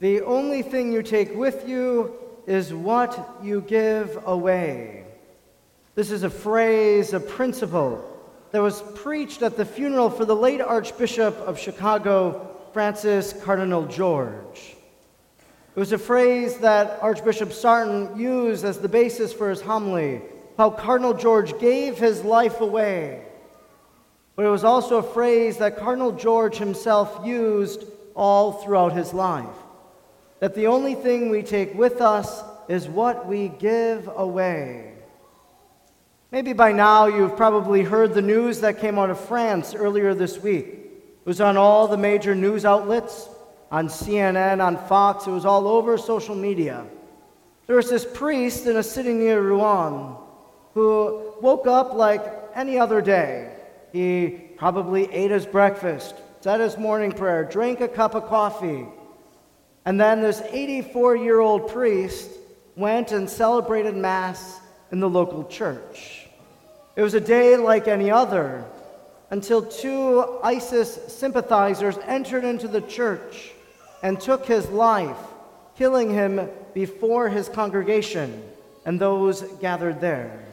The only thing you take with you is what you give away. This is a phrase, a principle that was preached at the funeral for the late Archbishop of Chicago, Francis Cardinal George. It was a phrase that Archbishop Sartain used as the basis for his homily, how Cardinal George gave his life away. But it was also a phrase that Cardinal George himself used all throughout his life that the only thing we take with us is what we give away. Maybe by now you've probably heard the news that came out of France earlier this week. It was on all the major news outlets, on CNN, on Fox, it was all over social media. There was this priest in a city near Rouen who woke up like any other day. He probably ate his breakfast, said his morning prayer, drank a cup of coffee, and then this 84 year old priest went and celebrated Mass in the local church. It was a day like any other until two ISIS sympathizers entered into the church and took his life, killing him before his congregation and those gathered there.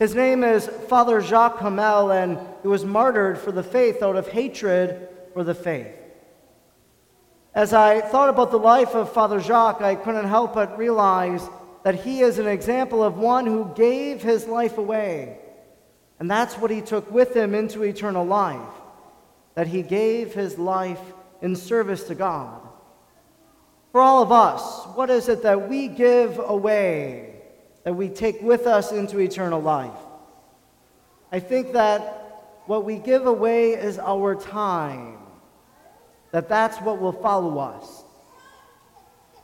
His name is Father Jacques Hamel, and he was martyred for the faith out of hatred for the faith. As I thought about the life of Father Jacques, I couldn't help but realize that he is an example of one who gave his life away. And that's what he took with him into eternal life, that he gave his life in service to God. For all of us, what is it that we give away, that we take with us into eternal life? I think that what we give away is our time that that's what will follow us.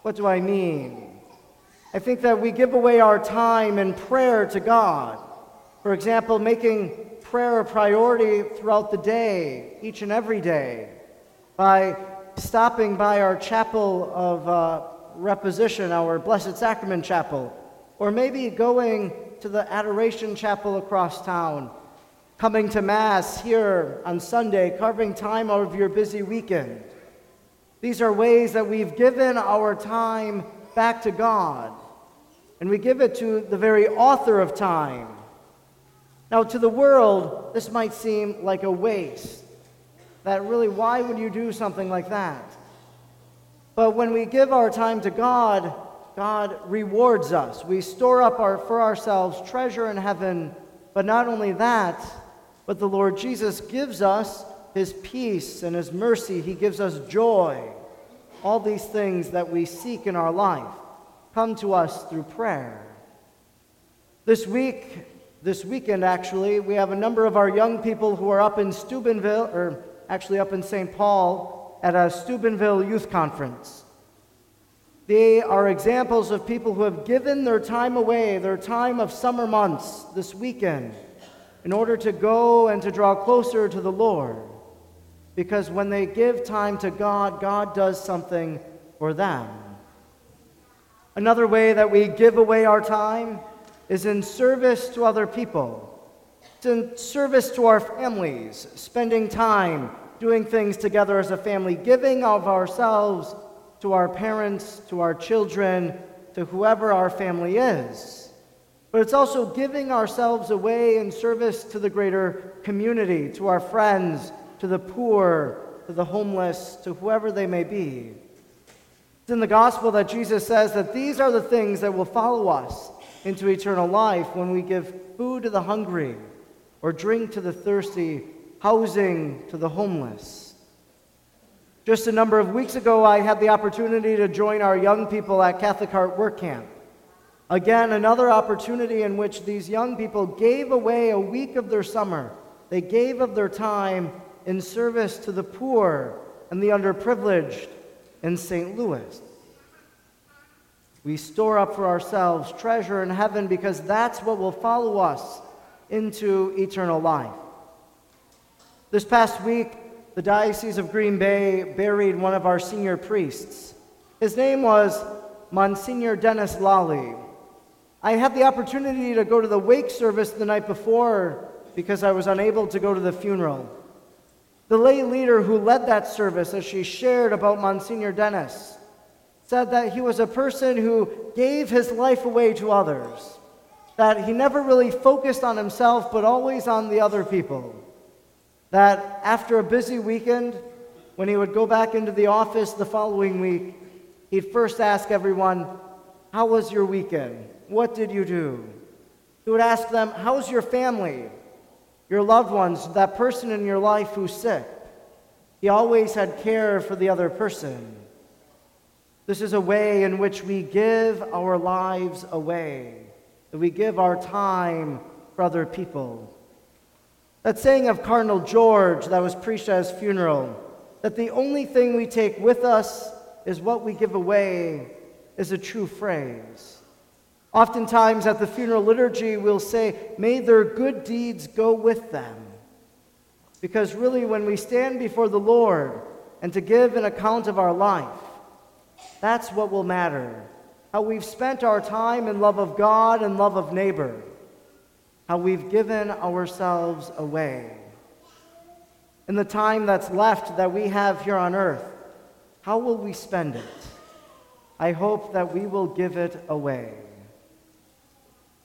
What do I mean? I think that we give away our time and prayer to God. For example, making prayer a priority throughout the day, each and every day, by stopping by our chapel of uh, reposition, our Blessed Sacrament chapel, or maybe going to the Adoration Chapel across town coming to Mass here on Sunday, carving time out of your busy weekend. These are ways that we've given our time back to God, and we give it to the very author of time. Now, to the world, this might seem like a waste. That really, why would you do something like that? But when we give our time to God, God rewards us. We store up our, for ourselves treasure in heaven, but not only that, but the Lord Jesus gives us his peace and his mercy. He gives us joy. All these things that we seek in our life come to us through prayer. This week, this weekend actually, we have a number of our young people who are up in Steubenville, or actually up in St. Paul, at a Steubenville youth conference. They are examples of people who have given their time away, their time of summer months this weekend in order to go and to draw closer to the Lord. Because when they give time to God, God does something for them. Another way that we give away our time is in service to other people. It's in service to our families, spending time doing things together as a family, giving of ourselves to our parents, to our children, to whoever our family is. But it's also giving ourselves away in service to the greater community, to our friends, to the poor, to the homeless, to whoever they may be. It's in the gospel that Jesus says that these are the things that will follow us into eternal life when we give food to the hungry, or drink to the thirsty, housing to the homeless. Just a number of weeks ago, I had the opportunity to join our young people at Catholic Heart Work Camp. Again, another opportunity in which these young people gave away a week of their summer. They gave of their time in service to the poor and the underprivileged in St. Louis. We store up for ourselves treasure in heaven because that's what will follow us into eternal life. This past week, the Diocese of Green Bay buried one of our senior priests. His name was Monsignor Dennis Lally. I had the opportunity to go to the wake service the night before because I was unable to go to the funeral. The lay leader who led that service, as she shared about Monsignor Dennis, said that he was a person who gave his life away to others, that he never really focused on himself, but always on the other people. That after a busy weekend, when he would go back into the office the following week, he'd first ask everyone, How was your weekend? What did you do? He would ask them, How's your family? Your loved ones, that person in your life who's sick. He always had care for the other person. This is a way in which we give our lives away, that we give our time for other people. That saying of Cardinal George that was preached at his funeral, that the only thing we take with us is what we give away, is a true phrase. Oftentimes at the funeral liturgy, we'll say, May their good deeds go with them. Because really, when we stand before the Lord and to give an account of our life, that's what will matter. How we've spent our time in love of God and love of neighbor. How we've given ourselves away. In the time that's left that we have here on earth, how will we spend it? I hope that we will give it away.